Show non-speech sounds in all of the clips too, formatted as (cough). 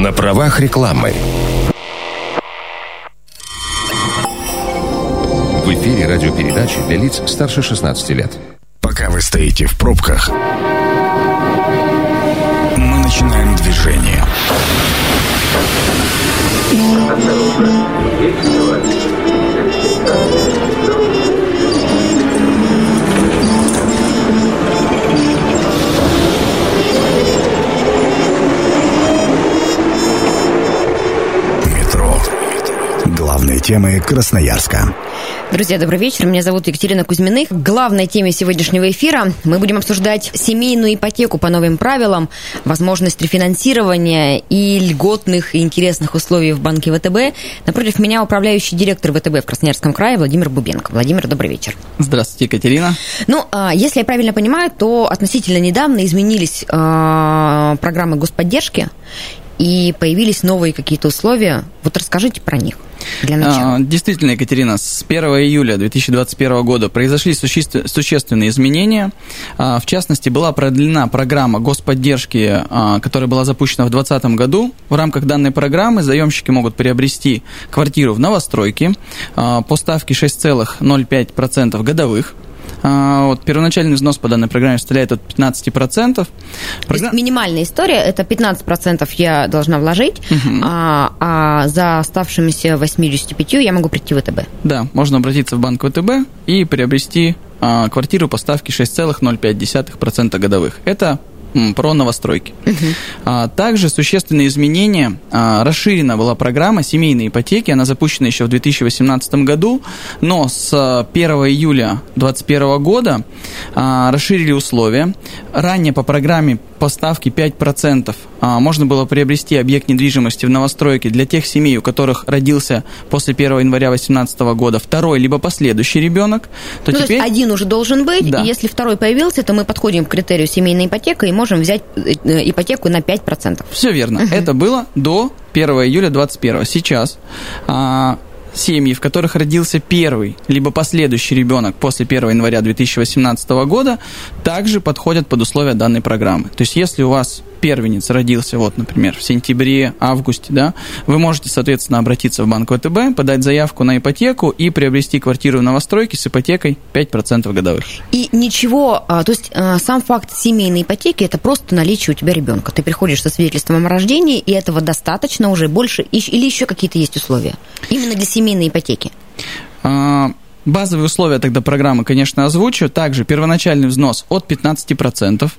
на правах рекламы. В эфире радиопередачи для лиц старше 16 лет. Пока вы стоите в пробках, мы начинаем движение. Метро. Главные темы Красноярска. Друзья, добрый вечер. Меня зовут Екатерина Кузьминых. Главной теме сегодняшнего эфира мы будем обсуждать семейную ипотеку по новым правилам, возможность рефинансирования и льготных и интересных условий в банке ВТБ. Напротив меня управляющий директор ВТБ в Красноярском крае Владимир Бубенко. Владимир, добрый вечер. Здравствуйте, Екатерина. Ну, а, если я правильно понимаю, то относительно недавно изменились а, программы господдержки и появились новые какие-то условия. Вот расскажите про них для начала. А, Действительно, Екатерина, с 1 июля 2021 года произошли суще- существенные изменения. А, В частности, была продлена программа господдержки, а, которая была запущена в 2020 году. В рамках данной программы заемщики могут приобрести квартиру в новостройке по ставке 6,05% годовых. А, Вот, первоначальный взнос по данной программе составляет от 15%. То есть минимальная история это 15% я должна вложить, а, а за оставшимися 85 я могу прийти в ВТБ. Да, можно обратиться в банк ВТБ и приобрести а, квартиру по ставке 6,05% годовых. Это про новостройки. А, также существенные изменения. а, расширена была программа семейной ипотеки. Она запущена еще в 2018 году, но с а, 1 июля 2021 года а, расширили условия. Ранее по программе по ставке 5% а, можно было приобрести объект недвижимости в новостройке для тех семей, у которых родился после 1 января 2018 года второй либо последующий ребенок, то ну, то теперь... есть один уже должен быть, Да. и если второй появился, то мы подходим к критерию семейной ипотека и можем взять э, ипотеку на 5%. Все верно. Это было до 1 июля 2021. Сейчас а, семьи, в которых родился первый либо последующий ребенок после 1 января 2018 года, также подходят под условия данной программы. То есть, если у вас первенец родился, вот, например, в сентябре, августе, да, вы можете, соответственно, обратиться в банк ВТБ, подать заявку на ипотеку и приобрести квартиру в новостройке с ипотекой 5% годовых. И ничего, а, то есть а, сам факт семейной ипотеки это просто наличие у тебя ребенка. Ты приходишь со свидетельством о рождении, и этого достаточно уже больше, или еще какие-то есть условия? Именно для семейной ипотеки. А, Базовые условия тогда программы, конечно, озвучу. Также первоначальный взнос от 15%.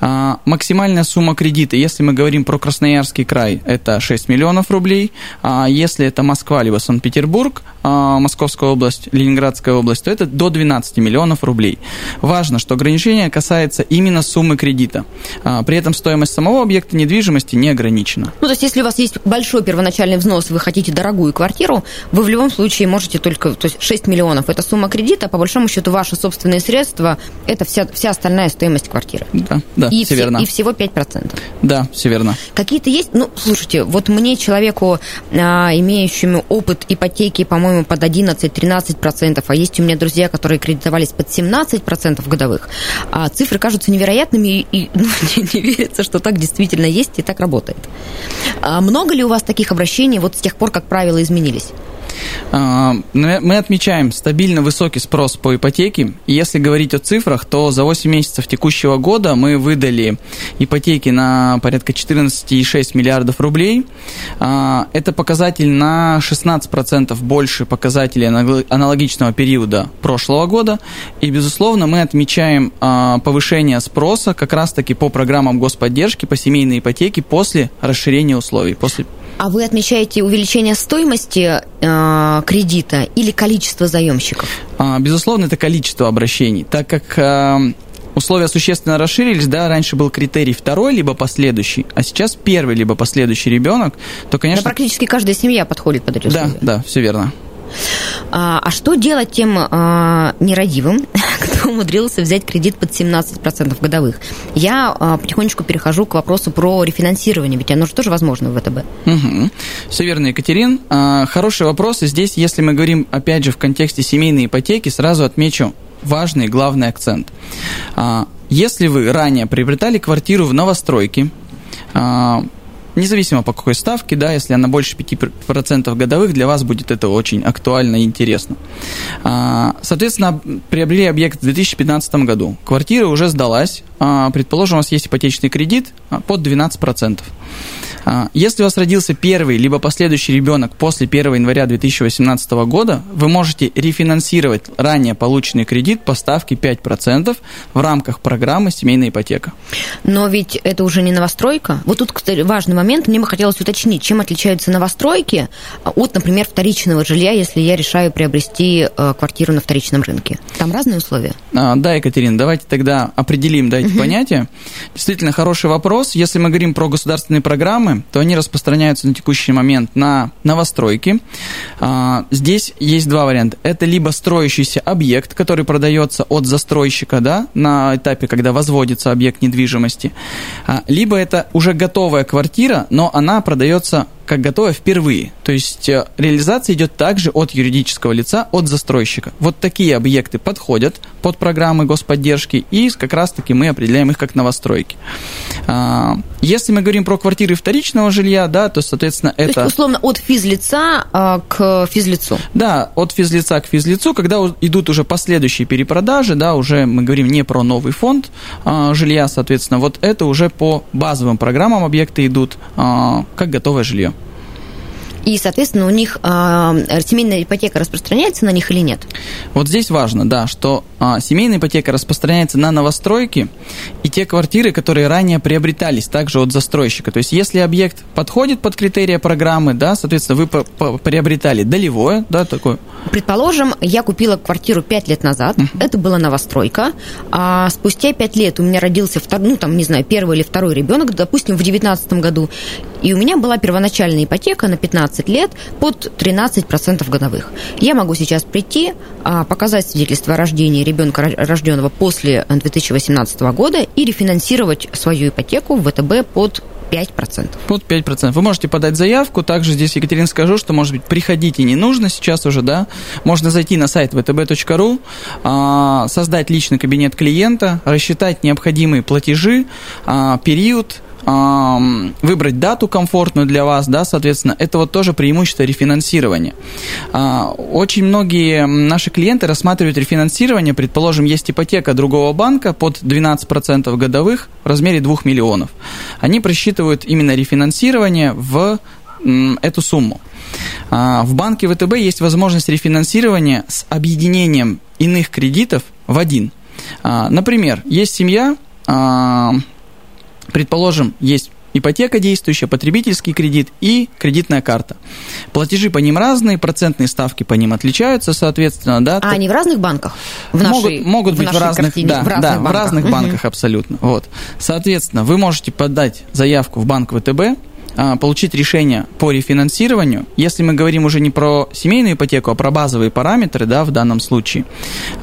А, максимальная сумма кредита, если мы говорим про Красноярский край, это 6 миллионов рублей. А если это Москва либо Санкт-Петербург, а, Московская область, Ленинградская область, то это до 12 миллионов рублей. Важно, что ограничение касается именно суммы кредита. А, при этом стоимость самого объекта недвижимости не ограничена. Ну, то есть, если у вас есть большой первоначальный взнос, вы хотите дорогую квартиру, вы в любом случае можете только... То есть, 6 миллионов – это сумма кредита, по большому счету, ваши собственные средства – это вся, вся остальная стоимость квартиры. Да, да, и, все верно. и всего 5%. Да, все верно. Какие-то есть, ну, слушайте, вот мне, человеку, а, имеющему опыт ипотеки, по-моему, под 11-13%, а есть у меня друзья, которые кредитовались под 17% годовых, а цифры кажутся невероятными, и, и, ну, (laughs) не, не верится, что так действительно есть и так работает. А много ли у вас таких обращений вот с тех пор, как правила изменились? А, Мы отмечаем стабильно высокий спрос по ипотеке. Если говорить о цифрах, то за 8 месяцев текущего года мы выдали ипотеки на порядка 14,6 миллиардов рублей. А, Это показатель на 16% больше показателей анал- аналогичного периода прошлого года. И, безусловно, мы отмечаем а, повышение спроса как раз-таки по программам господдержки, по семейной ипотеке после расширения условий, после А вы отмечаете увеличение стоимости э, кредита или количество заемщиков? А, Безусловно, это количество обращений, так как а, условия существенно расширились, да, раньше был критерий второй, либо последующий, а сейчас первый, либо последующий ребенок, то, Да, конечно... практически каждая семья подходит под эти Да, да, все верно. А, а что делать тем а, нерадивым, (laughs) кто умудрился взять кредит под 17% годовых? Я а, потихонечку перехожу к вопросу про рефинансирование, ведь оно же тоже возможно в ВТБ. Все верно, Екатерин. А, Хороший вопрос. И здесь, если мы говорим, опять же, в контексте семейной ипотеки, сразу отмечу важный главный акцент. А, Если вы ранее приобретали квартиру в новостройке, а, независимо по какой ставке, да, если она больше 5% годовых, для вас будет это очень актуально и интересно. А, соответственно, приобрели объект в 2015 году. Квартира уже сдалась. А, предположим, у вас есть ипотечный кредит под 12%. А, если у вас родился первый либо последующий ребенок после 1 января 2018 года, вы можете рефинансировать ранее полученный кредит по ставке 5% в рамках программы «Семейная ипотека». Но ведь это уже не новостройка. Вот тут, важный момент. Мне бы хотелось уточнить, чем отличаются новостройки от, например, вторичного жилья, если я решаю приобрести э, квартиру на вторичном рынке. Там разные условия? А, да, Екатерина, давайте тогда определим да, эти угу. понятия. Действительно хороший вопрос. Если мы говорим про государственные программы, то они распространяются на текущий момент на новостройки. А, здесь есть два варианта. Это либо строящийся объект, который продается от застройщика да, на этапе, когда возводится объект недвижимости, а, либо это уже готовая квартира, но она продается как готовая впервые. То есть э, реализация идет также от юридического лица, от застройщика. Вот такие объекты подходят под программы господдержки, и как раз-таки мы определяем их как новостройки. А, если мы говорим про квартиры вторичного жилья, да, то, соответственно, это... То есть, условно, от физлица а, к физлицу? Да, от физлица к физлицу, когда идут уже последующие перепродажи, да, уже мы говорим не про новый фонд а, жилья, соответственно, вот это уже по базовым программам объекты идут как готовое жилье. И, соответственно, у них э, семейная ипотека распространяется на них или нет? Вот здесь важно, да, что э, семейная ипотека распространяется на новостройки и те квартиры, которые ранее приобретались также от застройщика. То есть, если объект подходит под критерии программы, да, соответственно, вы приобретали долевое, да, такое. Предположим, я купила квартиру 5 лет назад, uh-huh. это была новостройка, а спустя 5 лет у меня родился второй, ну, там, не знаю, первый или второй ребенок, допустим, в 2019 году, и у меня была первоначальная ипотека на 15 лет под 13% годовых. Я могу сейчас прийти, а, показать свидетельство о рождении ребенка, рожденного после 2018 года, и рефинансировать свою ипотеку в ВТБ под 5%. Под 5%. Вы можете подать заявку. Также здесь, Екатерина, скажу, что, может быть, приходите не нужно сейчас уже, да. Можно зайти на сайт vtb.ru, а, создать личный кабинет клиента, рассчитать необходимые платежи, а, период, выбрать дату комфортную для вас, да, соответственно, это вот тоже преимущество рефинансирования. А, очень многие наши клиенты рассматривают рефинансирование, предположим, есть ипотека другого банка под 12% годовых в размере 2 миллионов. Они просчитывают именно рефинансирование в эту сумму. А, в банке ВТБ есть возможность рефинансирования с объединением иных кредитов в один. А, например, есть семья, Предположим, есть ипотека действующая, потребительский кредит и кредитная карта. Платежи по ним разные, процентные ставки по ним отличаются, соответственно, да. А они в разных банках? В нашей, могут могут в быть в разных, картине, да, в разных да, банках. в разных банках абсолютно. Вот, соответственно, вы можете подать заявку в банк ВТБ получить решение по рефинансированию, если мы говорим уже не про семейную ипотеку, а про базовые параметры, да, в данном случае,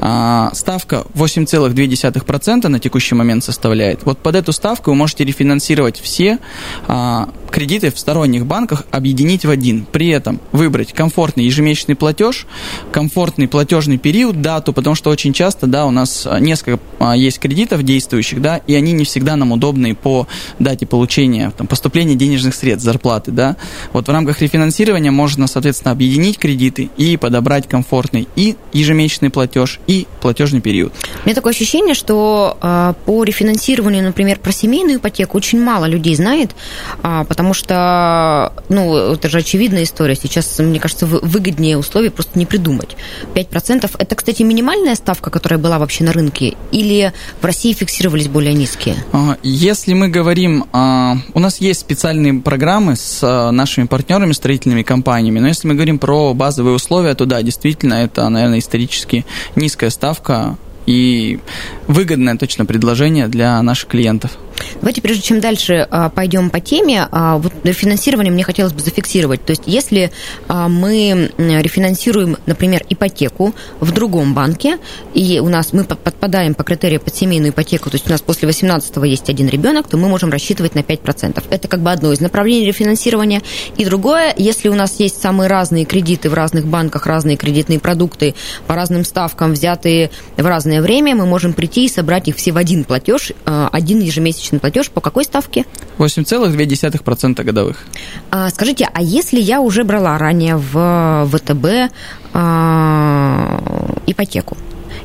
а, ставка 8,2% на текущий момент составляет. Вот под эту ставку вы можете рефинансировать все а, кредиты в сторонних банках, объединить в один. При этом выбрать комфортный ежемесячный платеж, комфортный платежный период, дату, потому что очень часто, да, у нас несколько есть кредитов действующих, да, и они не всегда нам удобны по дате получения, там, поступления денежных средств средств зарплаты, да, вот в рамках рефинансирования можно, соответственно, объединить кредиты и подобрать комфортный и ежемесячный платеж, и платежный период. У меня такое ощущение, что э, по рефинансированию, например, про семейную ипотеку очень мало людей знает, э, потому что, ну, это же очевидная история. Сейчас, мне кажется, выгоднее условия просто не придумать. 5% это, кстати, минимальная ставка, которая была вообще на рынке, или в России фиксировались более низкие? Если мы говорим, у нас есть специальные программы с э, нашими партнерами, строительными компаниями. Но если мы говорим про базовые условия, то да, действительно, это, наверное, исторически низкая ставка и выгодное точно предложение для наших клиентов. Давайте, прежде чем дальше а, пойдем по теме, а, вот финансирование мне хотелось бы зафиксировать. То есть, если а, мы рефинансируем, например, ипотеку в другом банке, и у нас мы подпадаем по критерию под семейную ипотеку, то есть у нас после 18-го есть один ребенок, то мы можем рассчитывать на 5%. Это как бы одно из направлений рефинансирования. И другое, если у нас есть самые разные кредиты в разных банках, разные кредитные продукты по разным ставкам, взятые в разное время, мы можем прийти и собрать их все в один платеж, один ежемесячный ежемесячный платеж по какой ставке? 8,2% годовых. А, скажите, а если я уже брала ранее в ВТБ а, ипотеку,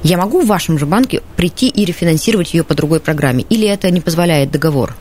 я могу в вашем же банке прийти и рефинансировать ее по другой программе? Или это не позволяет договор?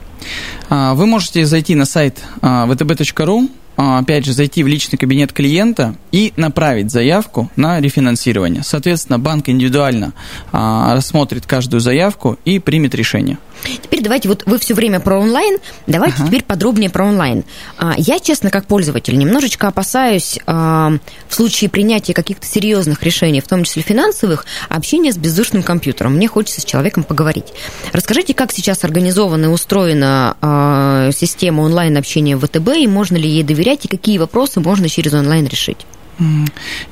А, вы можете зайти на сайт vtb.ru, а, опять же, зайти в личный кабинет клиента и направить заявку на рефинансирование. Соответственно, банк индивидуально а, рассмотрит каждую заявку и примет решение. Теперь давайте, вот вы все время про онлайн, давайте ага. теперь подробнее про онлайн. А, я, честно, как пользователь, немножечко опасаюсь в случае принятия каких-то серьезных решений, в том числе финансовых, общения с бездушным компьютером. Мне хочется с человеком поговорить. Расскажите, как сейчас организована и устроена система онлайн-общения в ВТБ, и можно ли ей доверять и какие вопросы можно через онлайн решить?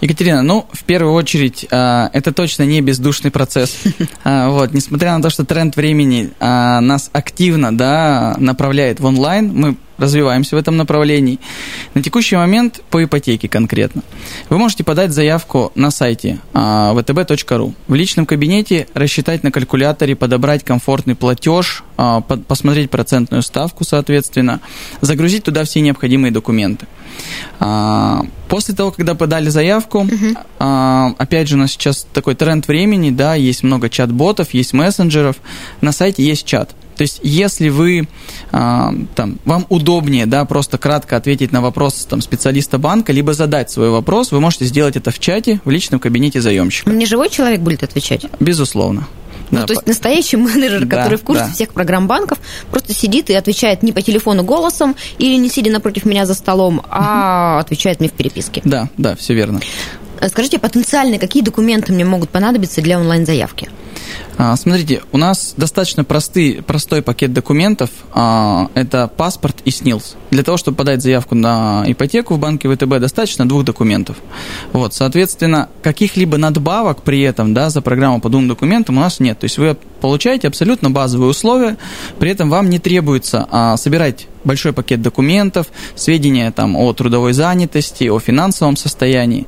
Екатерина, ну, в первую очередь, а, это точно не бездушный процесс. (laughs) А, вот, несмотря на то, что тренд времени а, нас активно да, направляет в онлайн, мы развиваемся в этом направлении. На текущий момент по ипотеке конкретно. Вы можете подать заявку на сайте vtb.ru. В личном кабинете рассчитать на калькуляторе, подобрать комфортный платеж, посмотреть процентную ставку, соответственно, загрузить туда все необходимые документы. После того, когда подали заявку, uh-huh. а, опять же, у нас сейчас такой тренд времени, да, есть много чат-ботов, есть мессенджеров, на сайте есть чат. То есть, если вы, а, там, вам удобнее, да, просто кратко ответить на вопрос там, специалиста банка, либо задать свой вопрос, вы можете сделать это в чате, в личном кабинете заемщика. Мне живой человек будет отвечать? Безусловно. Ну, да, то есть по... настоящий менеджер, да, который в курсе да. всех программ банков, просто сидит и отвечает не по телефону голосом или не сидя напротив меня за столом, а отвечает мне в переписке. Да, да, все верно. Скажите, потенциально, какие документы мне могут понадобиться для онлайн-заявки? А, смотрите, у нас достаточно простый, простой пакет документов. А, это паспорт и СНИЛС. Для того, чтобы подать заявку на ипотеку в банке ВТБ, достаточно двух документов. Вот, соответственно, каких-либо надбавок при этом да, за программу по двум документам у нас нет. То есть вы получаете абсолютно базовые условия, при этом вам не требуется а, собирать большой пакет документов, сведения там, о трудовой занятости, о финансовом состоянии.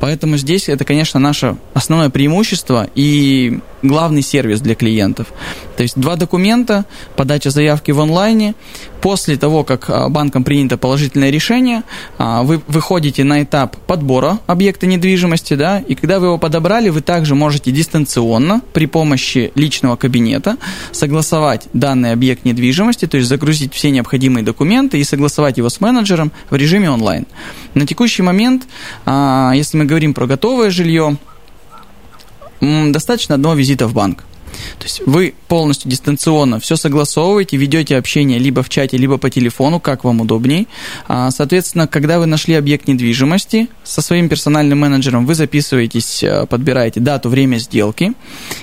Поэтому здесь это, конечно, наше основное преимущество и главный сервис для клиентов. То есть два документа, подача заявки в онлайне. После того, как а, банком принято положительное решение, а, вы выходите на этап подбора объекта недвижимости, да, и когда вы его подобрали, вы также можете дистанционно при помощи личного кабинета согласовать данный объект недвижимости, то есть загрузить все необходимые документы и согласовать его с менеджером в режиме онлайн. На текущий момент, а, если мы говорим про готовое жилье, достаточно одного визита в банк. То есть вы полностью дистанционно все согласовываете, ведете общение либо в чате, либо по телефону, как вам удобней. А, соответственно, когда вы нашли объект недвижимости, со своим персональным менеджером вы записываетесь, э, подбираете дату, время сделки.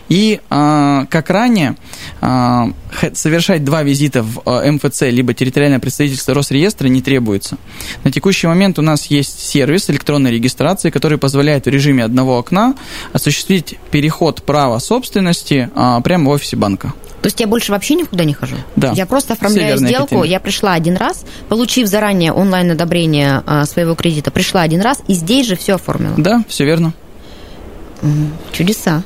И, а, как ранее, а, совершать два визита в э, МФЦ, либо территориальное представительство Росреестра не требуется. На текущий момент у нас есть сервис электронной регистрации, который позволяет в режиме одного окна осуществить переход права собственности а, прямо в офисе банка. То есть я больше вообще никуда не хожу? Да. Я просто оформляю сделку, Екатерина. я пришла один раз, получив заранее онлайн-одобрение а, своего кредита, пришла один раз и здесь же все оформила. Да, все верно. Чудеса.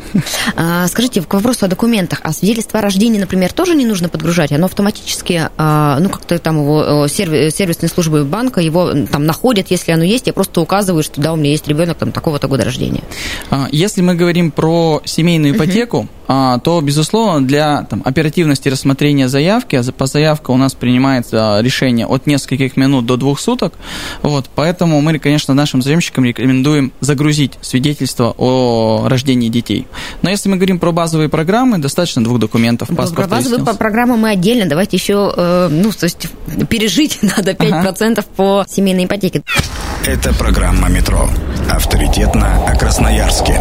А, скажите, к вопросу о документах. А свидетельство о рождении, например, тоже не нужно подгружать? Оно автоматически, а, ну, как-то там его сервис, сервисные службы банка его там находят, если оно есть, я просто указываю, что да, у меня есть ребенок там такого-то года рождения. А, если мы говорим про семейную ипотеку, uh-huh. То, безусловно, для там, оперативности рассмотрения заявки, по заявке у нас принимается решение от нескольких минут до двух суток, вот, поэтому мы, конечно, нашим заемщикам рекомендуем загрузить свидетельство о рождении детей. Но если мы говорим про базовые программы, достаточно двух документов. Про базовые программы мы отдельно. Давайте еще, э, ну, то есть пережить (laughs) надо 5% ага. по семейной ипотеке. Это программа «Метро». Авторитетно о Красноярске.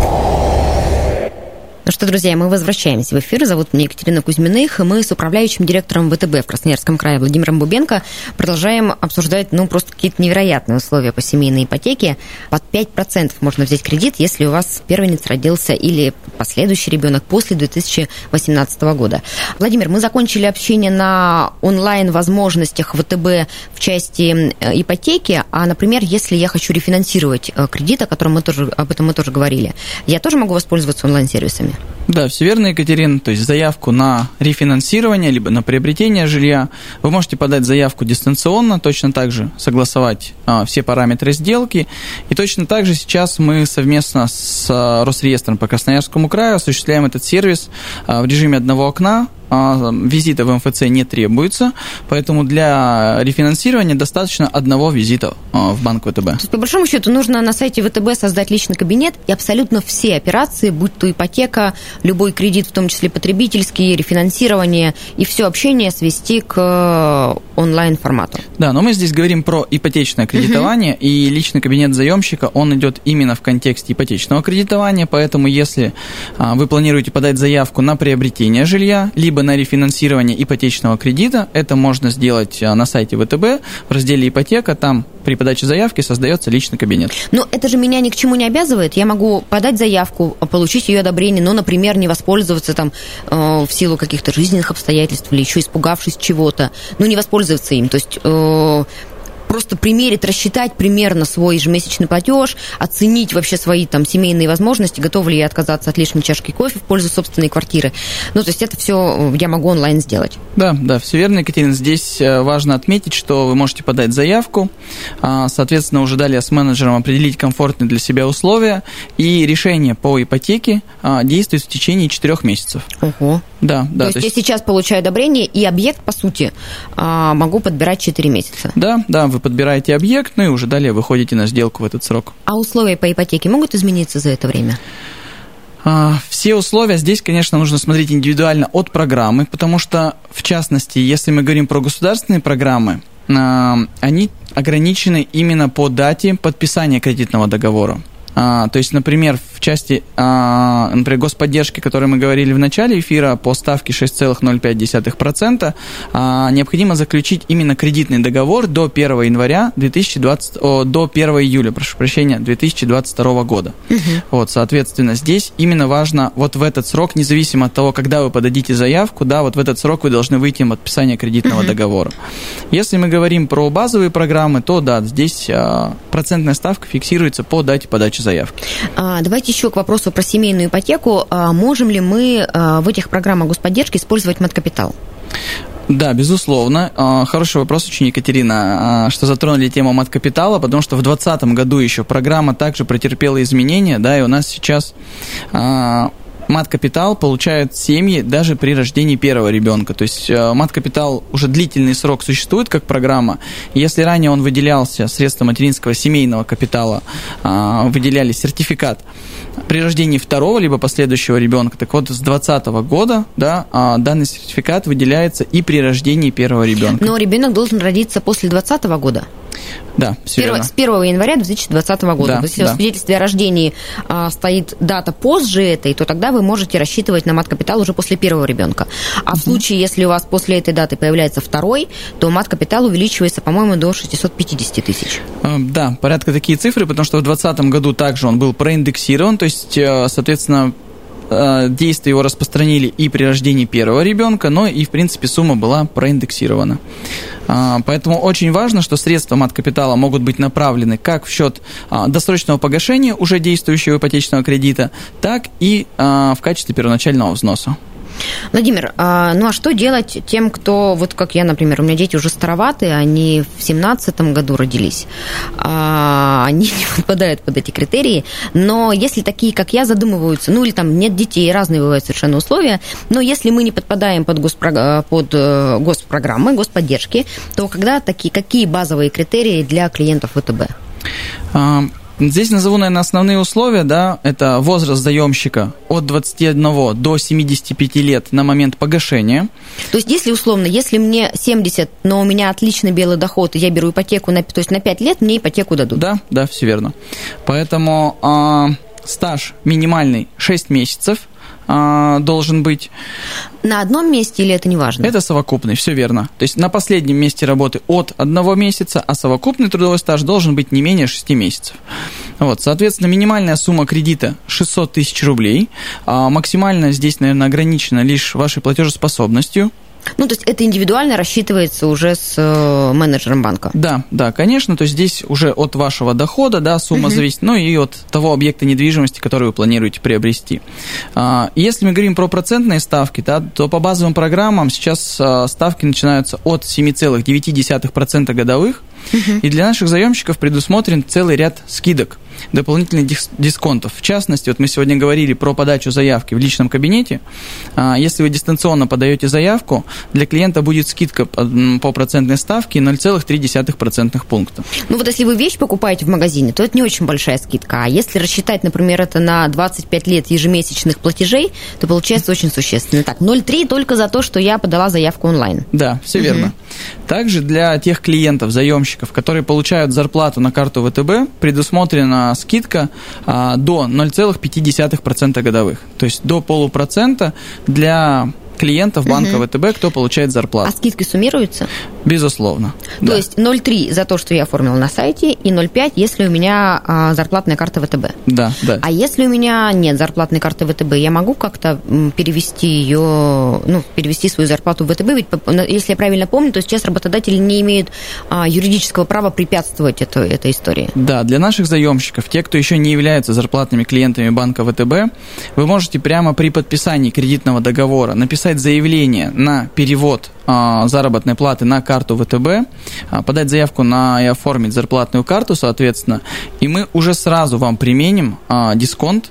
Ну что, друзья, мы возвращаемся в эфир. Зовут меня Екатерина Кузьминых, и мы с управляющим директором ВТБ в Красноярском крае Владимиром Бубенко продолжаем обсуждать, ну, просто какие-то невероятные условия по семейной ипотеке. Под 5% можно взять кредит, если у вас первенец родился или последующий ребенок после 2018 года. Владимир, мы закончили общение на онлайн-возможностях ВТБ в части э, ипотеки, а, например, если я хочу рефинансировать э, кредит, о котором мы тоже, об этом мы тоже говорили, я тоже могу воспользоваться онлайн-сервисами? Да, все верно, Екатерина. То есть заявку на рефинансирование, либо на приобретение жилья вы можете подать заявку дистанционно, точно так же согласовать а, все параметры сделки. И точно так же сейчас мы совместно с а, Росреестром по Красноярскому краю осуществляем этот сервис а, в режиме одного окна визита в МФЦ не требуется, поэтому для рефинансирования достаточно одного визита а, в банк ВТБ. То есть, по большому счету, нужно на сайте ВТБ создать личный кабинет, и абсолютно все операции, будь то ипотека, любой кредит, в том числе потребительский, рефинансирование, и все общение свести к э, онлайн-формату. Да, но мы здесь говорим про ипотечное кредитование, угу. и личный кабинет заемщика, он идет именно в контексте ипотечного кредитования, поэтому если а, вы планируете подать заявку на приобретение жилья, либо либо на рефинансирование ипотечного кредита. Это можно сделать а, на сайте ВТБ в разделе «Ипотека». Там при подаче заявки создается личный кабинет. Но это же меня ни к чему не обязывает. Я могу подать заявку, получить ее одобрение, но, например, не воспользоваться там э, в силу каких-то жизненных обстоятельств или еще испугавшись чего-то. Ну, не воспользоваться им. То есть э, просто примерить, рассчитать примерно свой ежемесячный платеж, оценить вообще свои там семейные возможности, готова ли я отказаться от лишней чашки кофе в пользу собственной квартиры. Ну, то есть это все я могу онлайн сделать. Да, да, все верно, Екатерина. Здесь э, важно отметить, что вы можете подать заявку, а, соответственно, уже далее с менеджером определить комфортные для себя условия, и решение по ипотеке а, действует в течение четырех месяцев. Ого. Да, да. То есть, то есть я сейчас получаю одобрение, и объект, по сути, а, могу подбирать 4 месяца. Да, да, вы подбираете объект, ну и уже далее выходите на сделку в этот срок. А условия по ипотеке могут измениться за это время? А, все условия здесь, конечно, нужно смотреть индивидуально от программы, потому что, в частности, если мы говорим про государственные программы, а, они ограничены именно по дате подписания кредитного договора. А, то есть, например, в части, а, например, господдержки, о которой мы говорили в начале эфира, по ставке 6,05%, а, необходимо заключить именно кредитный договор до 1 января 2020, о, до 1 июля, прошу прощения, 2022 года. Угу. Вот, соответственно, здесь именно важно вот в этот срок, независимо от того, когда вы подадите заявку, да, вот в этот срок вы должны выйти на подписание кредитного угу. договора. Если мы говорим про базовые программы, то да, здесь а, процентная ставка фиксируется по дате подачи заявки. А, давайте еще к вопросу про семейную ипотеку. А можем ли мы а, в этих программах господдержки использовать маткапитал? Да, безусловно. А, хороший вопрос очень, Екатерина, что затронули тему маткапитала, потому что в 2020 году еще программа также претерпела изменения, да, и у нас сейчас мат-капитал получают семьи даже при рождении первого ребенка. То есть э, мат-капитал уже длительный срок существует как программа. Если ранее он выделялся средства материнского семейного капитала, а, выделяли сертификат при рождении второго либо последующего ребенка, так вот с 2020 года да, а, данный сертификат выделяется и при рождении первого ребенка. Но ребенок должен родиться после 2020 года? Да, все 1, С 1 января 2020 года. Да, Если да. в свидетельстве о рождении а, стоит дата позже этой, то тогда вы можете рассчитывать на мат-капитал уже после первого ребенка. А угу. в случае, если у вас после этой даты появляется второй, то мат-капитал увеличивается, по-моему, до 650 тысяч. А, да, порядка такие цифры, потому что в 2020 году также он был проиндексирован, то есть, э, соответственно, э, действия его распространили и при рождении первого ребенка, но и, в принципе, сумма была проиндексирована. А, поэтому очень важно, что средства мат-капитала могут быть направлены как в счет а, досрочного погашения уже действующего ипотечного кредита, так и а, в качестве первоначального взноса. Владимир, а, ну а что делать тем, кто, вот как я, например, у меня дети уже староватые, они в семнадцатом году родились, а, они (laughs) не подпадают под эти критерии, но если такие, как я, задумываются, ну или там нет детей, разные бывают совершенно условия, но если мы не подпадаем под, госпро... под э, госпрограммы, господдержки, то когда такие, какие базовые критерии для клиентов ВТБ? Здесь назову, наверное, основные условия, да, это возраст заемщика от 21 до 75 лет на момент погашения. То есть, если условно, если мне 70, но у меня отличный белый доход, и я беру ипотеку, на, то есть на 5 лет мне ипотеку дадут? Да, да, все верно. Поэтому э, стаж минимальный 6 месяцев, а, должен быть. На одном месте или это не важно? Это совокупный, все верно. То есть на последнем месте работы от одного месяца, а совокупный трудовой стаж должен быть не менее 6 месяцев. Вот, соответственно, минимальная сумма кредита 600 тысяч рублей, а максимально здесь, наверное, ограничена лишь вашей платежеспособностью, Ну, то есть это индивидуально рассчитывается уже с э, менеджером банка? Да, да, конечно. То есть здесь уже от вашего дохода да, сумма угу. зависит, ну и от того объекта недвижимости, который вы планируете приобрести. А, если мы говорим про процентные ставки, да, то по базовым программам сейчас а, ставки начинаются от 7,9% годовых, угу. и для наших заемщиков предусмотрен целый ряд скидок – дополнительных дисконтов. В частности, вот мы сегодня говорили про подачу заявки в личном кабинете. А, если вы дистанционно подаете заявку, для клиента будет скидка по процентной ставке 0,3% пункта. Ну вот если вы вещь покупаете в магазине, то это не очень большая скидка. А если рассчитать, например, это на 25 лет ежемесячных платежей, то получается очень существенно. Так, 0,3 только за то, что я подала заявку онлайн. Да, все угу. верно. Также для тех клиентов, заемщиков, которые получают зарплату на карту ВТБ, скидка а, до 0,5% годовых. То есть до полупроцента для клиентов банка угу. ВТБ, кто получает зарплату. А скидки суммируются? Безусловно. То да. есть 0,3 за то, что я оформил на сайте, и 0,5, если у меня а, зарплатная карта ВТБ. Да, да. А если у меня нет зарплатной карты ВТБ, я могу как-то перевести ее, ну, перевести свою зарплату в ВТБ? Ведь, если я правильно помню, то сейчас работодатели не имеют а, юридического права препятствовать это, этой истории. Да, для наших заемщиков, те, кто еще не являются зарплатными клиентами банка ВТБ, вы можете прямо при подписании кредитного договора написать заявление на перевод заработной платы на карту ВТБ, а, подать заявку на и оформить зарплатную карту, соответственно, и мы уже сразу вам применим а, дисконт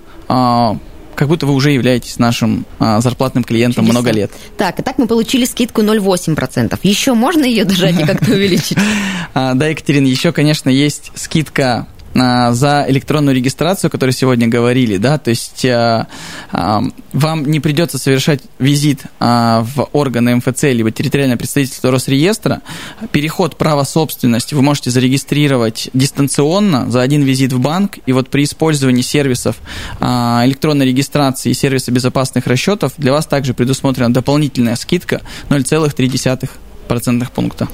как будто вы уже являетесь нашим а, зарплатным клиентом Чудесно. много лет. Так, и так мы получили скидку 0,8%. Еще можно ее дожать и как-то увеличить? (laughs) Да, Екатерина, еще, конечно, есть скидка а, за электронную регистрацию, о которой сегодня говорили, да, то есть а, а, вам не придется совершать визит в органы МФЦ либо территориальное представительство Росреестра. Переход права собственности вы можете зарегистрировать дистанционно за один визит в банк, и вот при использовании сервисов электронной регистрации и сервиса безопасных расчетов для вас также предусмотрена дополнительная скидка 0,3% пункта.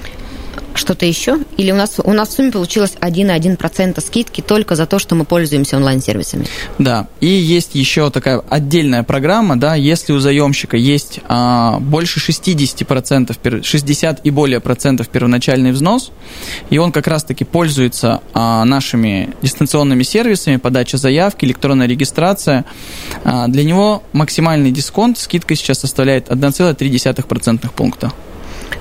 Что-то еще? Или у нас, у нас в сумме получилось 1,1% скидки только за то, что мы пользуемся онлайн-сервисами? Да, и есть еще такая отдельная программа, да, если у заемщика есть а, больше 60%, 60 и более процентов первоначальный взнос, и он как раз-таки пользуется а, нашими дистанционными сервисами, подача заявки, электронная регистрация, а, для него максимальный дисконт, скидка сейчас составляет 1,3% пункта.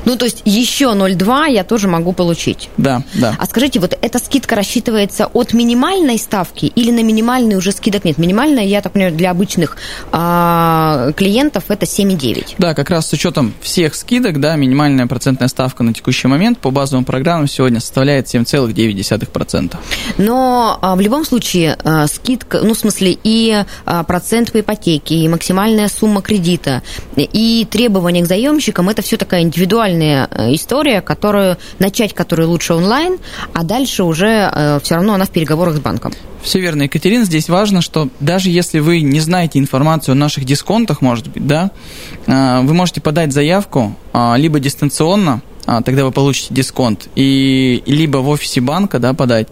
Ну, то есть еще 0,2 я тоже могу получить. Да, да. А скажите, вот эта скидка рассчитывается от минимальной ставки или на минимальный уже скидок нет? Минимальная, я так понимаю, для обычных а, клиентов это 7,9. Да, как раз с учетом всех скидок, да, минимальная процентная ставка на текущий момент по базовым программам сегодня составляет 7,9%. Но а, в любом случае а, скидка, ну, в смысле, и а, процент по ипотеке, и максимальная сумма кредита, и требования к заемщикам, это все такая индивидуальная индивидуальная э, история, которую, начать которую лучше онлайн, а дальше уже э, все равно она в переговорах с банком. Все верно, Екатерина. Здесь важно, что даже если вы не знаете информацию о наших дисконтах, может быть, да, э, вы можете подать заявку либо дистанционно, тогда вы получите дисконт. И либо в офисе банка да, подать.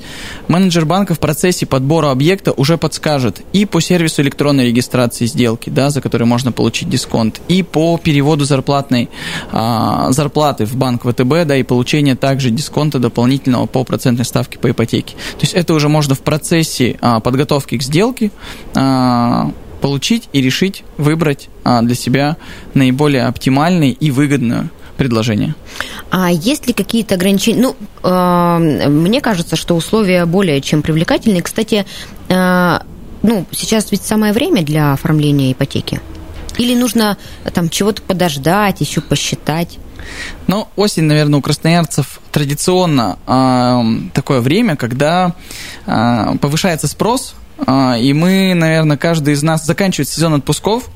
Менеджер банка в процессе подбора объекта уже подскажет и по сервису электронной регистрации сделки, да, за который можно получить дисконт, и по переводу зарплатной а, зарплаты в банк ВТБ, да, и получение также дисконта дополнительного по процентной ставке по ипотеке. То есть это уже можно в процессе а, подготовки к сделке а, получить и решить выбрать а, для себя наиболее оптимальный и выгодную предложение. А есть ли какие-то ограничения? Ну, э, мне кажется, что условия более чем привлекательные. Кстати, э, ну, сейчас ведь самое время для оформления ипотеки. Или нужно там чего-то подождать, еще посчитать? Ну, осень, наверное, у красноярцев традиционно э, такое время, когда э, повышается спрос, э, и мы, наверное, каждый из нас заканчивает сезон отпусков,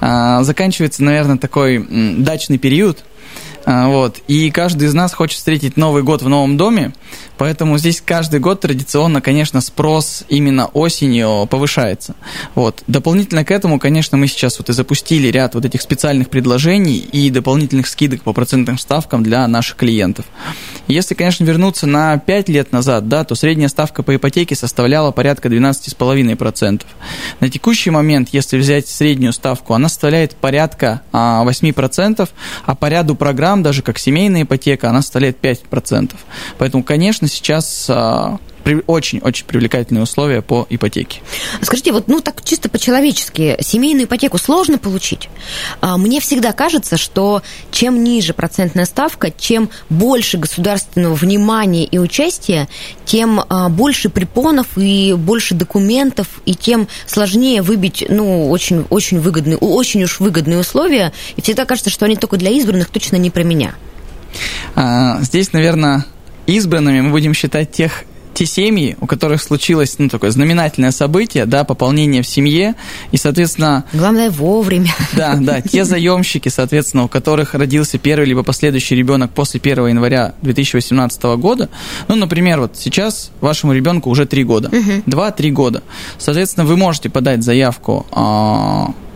э, заканчивается, наверное, такой э, дачный период, вот. И каждый из нас хочет встретить Новый год в новом доме, Поэтому здесь каждый год традиционно, конечно, спрос именно осенью повышается. Вот. Дополнительно к этому, конечно, мы сейчас вот и запустили ряд вот этих специальных предложений и дополнительных скидок по процентным ставкам для наших клиентов. Если, конечно, вернуться на 5 лет назад, да, то средняя ставка по ипотеке составляла порядка 12,5%. На текущий момент, если взять среднюю ставку, она составляет порядка 8%, а по ряду программ, даже как семейная ипотека, она составляет 5%. Поэтому, конечно, сейчас а, очень-очень привлекательные условия по ипотеке. Скажите, вот ну так чисто по-человечески, семейную ипотеку сложно получить? А, мне всегда кажется, что чем ниже процентная ставка, чем больше государственного внимания и участия, тем а, больше препонов и больше документов, и тем сложнее выбить, ну, очень, очень выгодные, очень уж выгодные условия. И всегда кажется, что они только для избранных, точно не про меня. А, здесь, наверное, избранными мы будем считать тех те семьи, у которых случилось ну, такое знаменательное событие, да, пополнение в семье, и, соответственно... Главное, вовремя. Да, да, те заемщики, соответственно, у которых родился первый либо последующий ребенок после 1 января 2018 года, ну, например, вот сейчас вашему ребенку уже 3 года, угу. 2-3 года. Соответственно, вы можете подать заявку э,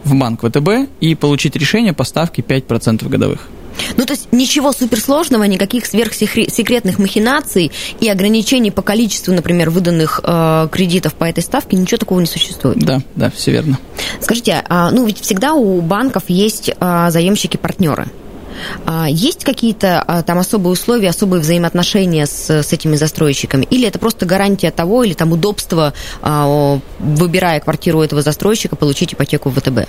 в банк ВТБ и получить решение по ставке 5% годовых. Ну, то есть ничего суперсложного, никаких сверхсекретных махинаций и ограничений по количеству, например, выданных э, кредитов по этой ставке, ничего такого не существует. Да, да, все верно. Скажите, а, ну ведь всегда у банков есть а, заемщики-партнеры. А, есть какие-то а, там особые условия, особые взаимоотношения с, с этими застройщиками? Или это просто гарантия того, или там удобство, а, выбирая квартиру этого застройщика, получить ипотеку в ВТБ?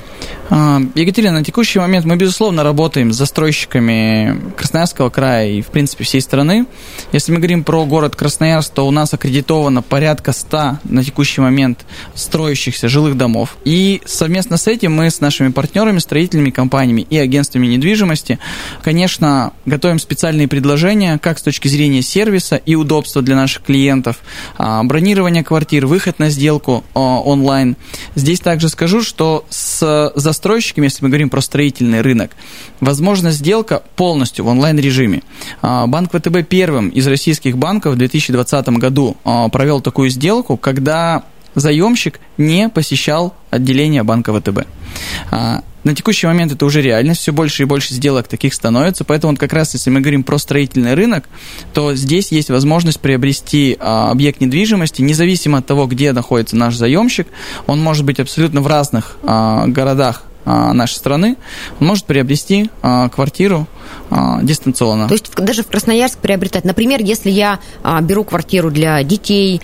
Екатерина, на текущий момент мы, безусловно, работаем с застройщиками Красноярского края и, в принципе, всей страны. Если мы говорим про город Красноярск, то у нас аккредитовано порядка 100 на текущий момент строящихся жилых домов. И совместно с этим мы с нашими партнерами, строительными компаниями и агентствами недвижимости Конечно, готовим специальные предложения, как с точки зрения сервиса и удобства для наших клиентов, а, бронирование квартир, выход на сделку а, онлайн. Здесь также скажу, что с застройщиками, если мы говорим про строительный рынок, возможна сделка полностью в онлайн-режиме. А, Банк ВТБ первым из российских банков в 2020 году провел такую сделку, когда заемщик не посещал отделение банка ВТБ. На текущий момент это уже реальность, все больше и больше сделок таких становится, поэтому вот как раз если мы говорим про строительный рынок, то здесь есть возможность приобрести а, объект недвижимости, независимо от того, где находится наш заемщик, он может быть абсолютно в разных а, городах а, нашей страны, он может приобрести а, квартиру а, дистанционно. То есть даже в Красноярск приобретать. Например, если я беру квартиру для детей,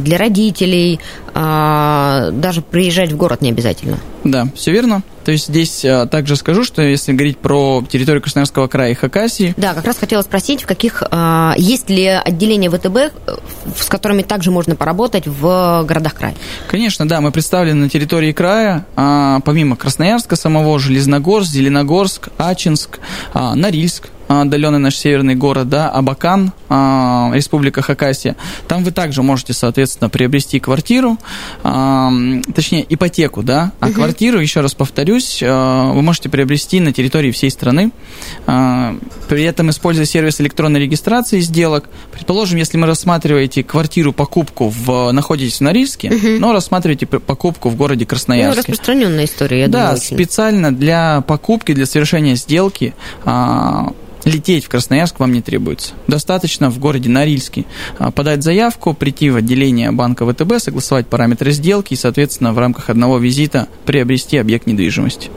для родителей, даже приезжать в город не обязательно. Да, все верно. То есть здесь а, также скажу, что если говорить про территорию Красноярского края и Хакасии... Да, как раз хотела спросить, в каких... А, есть ли отделения ВТБ, с которыми также можно поработать в городах края? Конечно, да, мы представлены на территории края, а, помимо Красноярска самого, Железногорск, Зеленогорск, Ачинск, а, Норильск, Отдаленный наш северный город, да, Абакан, а, Республика Хакасия. Там вы также можете, соответственно, приобрести квартиру, а, точнее, ипотеку, да, а угу. квартиру, еще раз повторюсь, а, вы можете приобрести на территории всей страны, при этом используя сервис электронной регистрации сделок. Предположим, если мы рассматриваете квартиру, покупку в, находитесь в Норильске, угу. но рассматриваете покупку в городе Красноярске. Ну, распространенная история, я да, думаю. Да, специально для покупки, для совершения сделки лететь в Красноярск вам не требуется. Достаточно в городе Норильске а, подать заявку, прийти в отделение банка ВТБ, согласовать параметры сделки и, соответственно, в рамках одного визита приобрести объект недвижимости.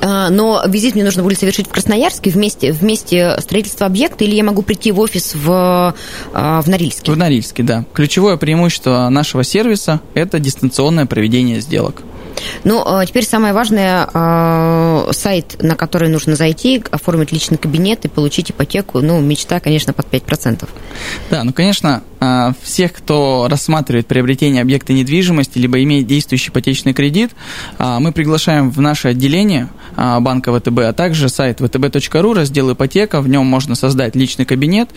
А, но визит мне нужно будет совершить в Красноярске вместе, вместе строительства объекта или я могу прийти в офис в, а, в Норильске? В Норильске, да. Ключевое преимущество нашего сервиса – это дистанционное проведение сделок. Ну, а теперь самое важное, а, сайт, на который нужно зайти, оформить личный кабинет и получить ипотеку, ну, мечта, конечно, под 5%. Да, ну, конечно, всех, кто рассматривает приобретение объекта недвижимости, либо имеет действующий ипотечный кредит, мы приглашаем в наше отделение банка ВТБ, а также сайт vtb.ru, раздел ипотека, в нем можно создать личный кабинет,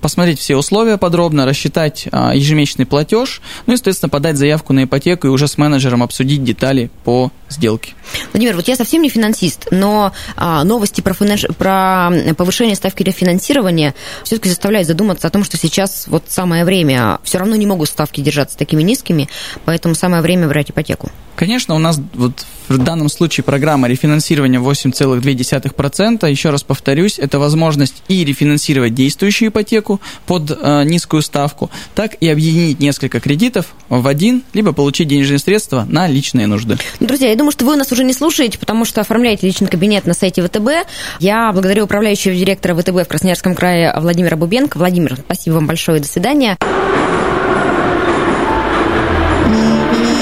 посмотреть все условия подробно, рассчитать ежемесячный платеж, ну и, соответственно, подать заявку на ипотеку и уже с менеджером обсудить обсудить детали по сделке. Владимир, вот я совсем не финансист, но а, новости про, финанш... про повышение ставки рефинансирования все-таки заставляют задуматься о том, что сейчас вот вот самое время, все равно не могут ставки держаться такими низкими, поэтому самое время брать ипотеку. Конечно, у нас вот в данном случае программа рефинансирования 8,2%. Еще раз повторюсь, это возможность и рефинансировать действующую ипотеку под э, низкую ставку, так и объединить несколько кредитов в один, либо получить денежные средства на личные нужды. Друзья, я думаю, что вы нас уже не слушаете, потому что оформляете личный кабинет на сайте ВТБ. Я благодарю управляющего директора ВТБ в Красноярском крае Владимира Бубенко. Владимир, спасибо вам большое, до свидания.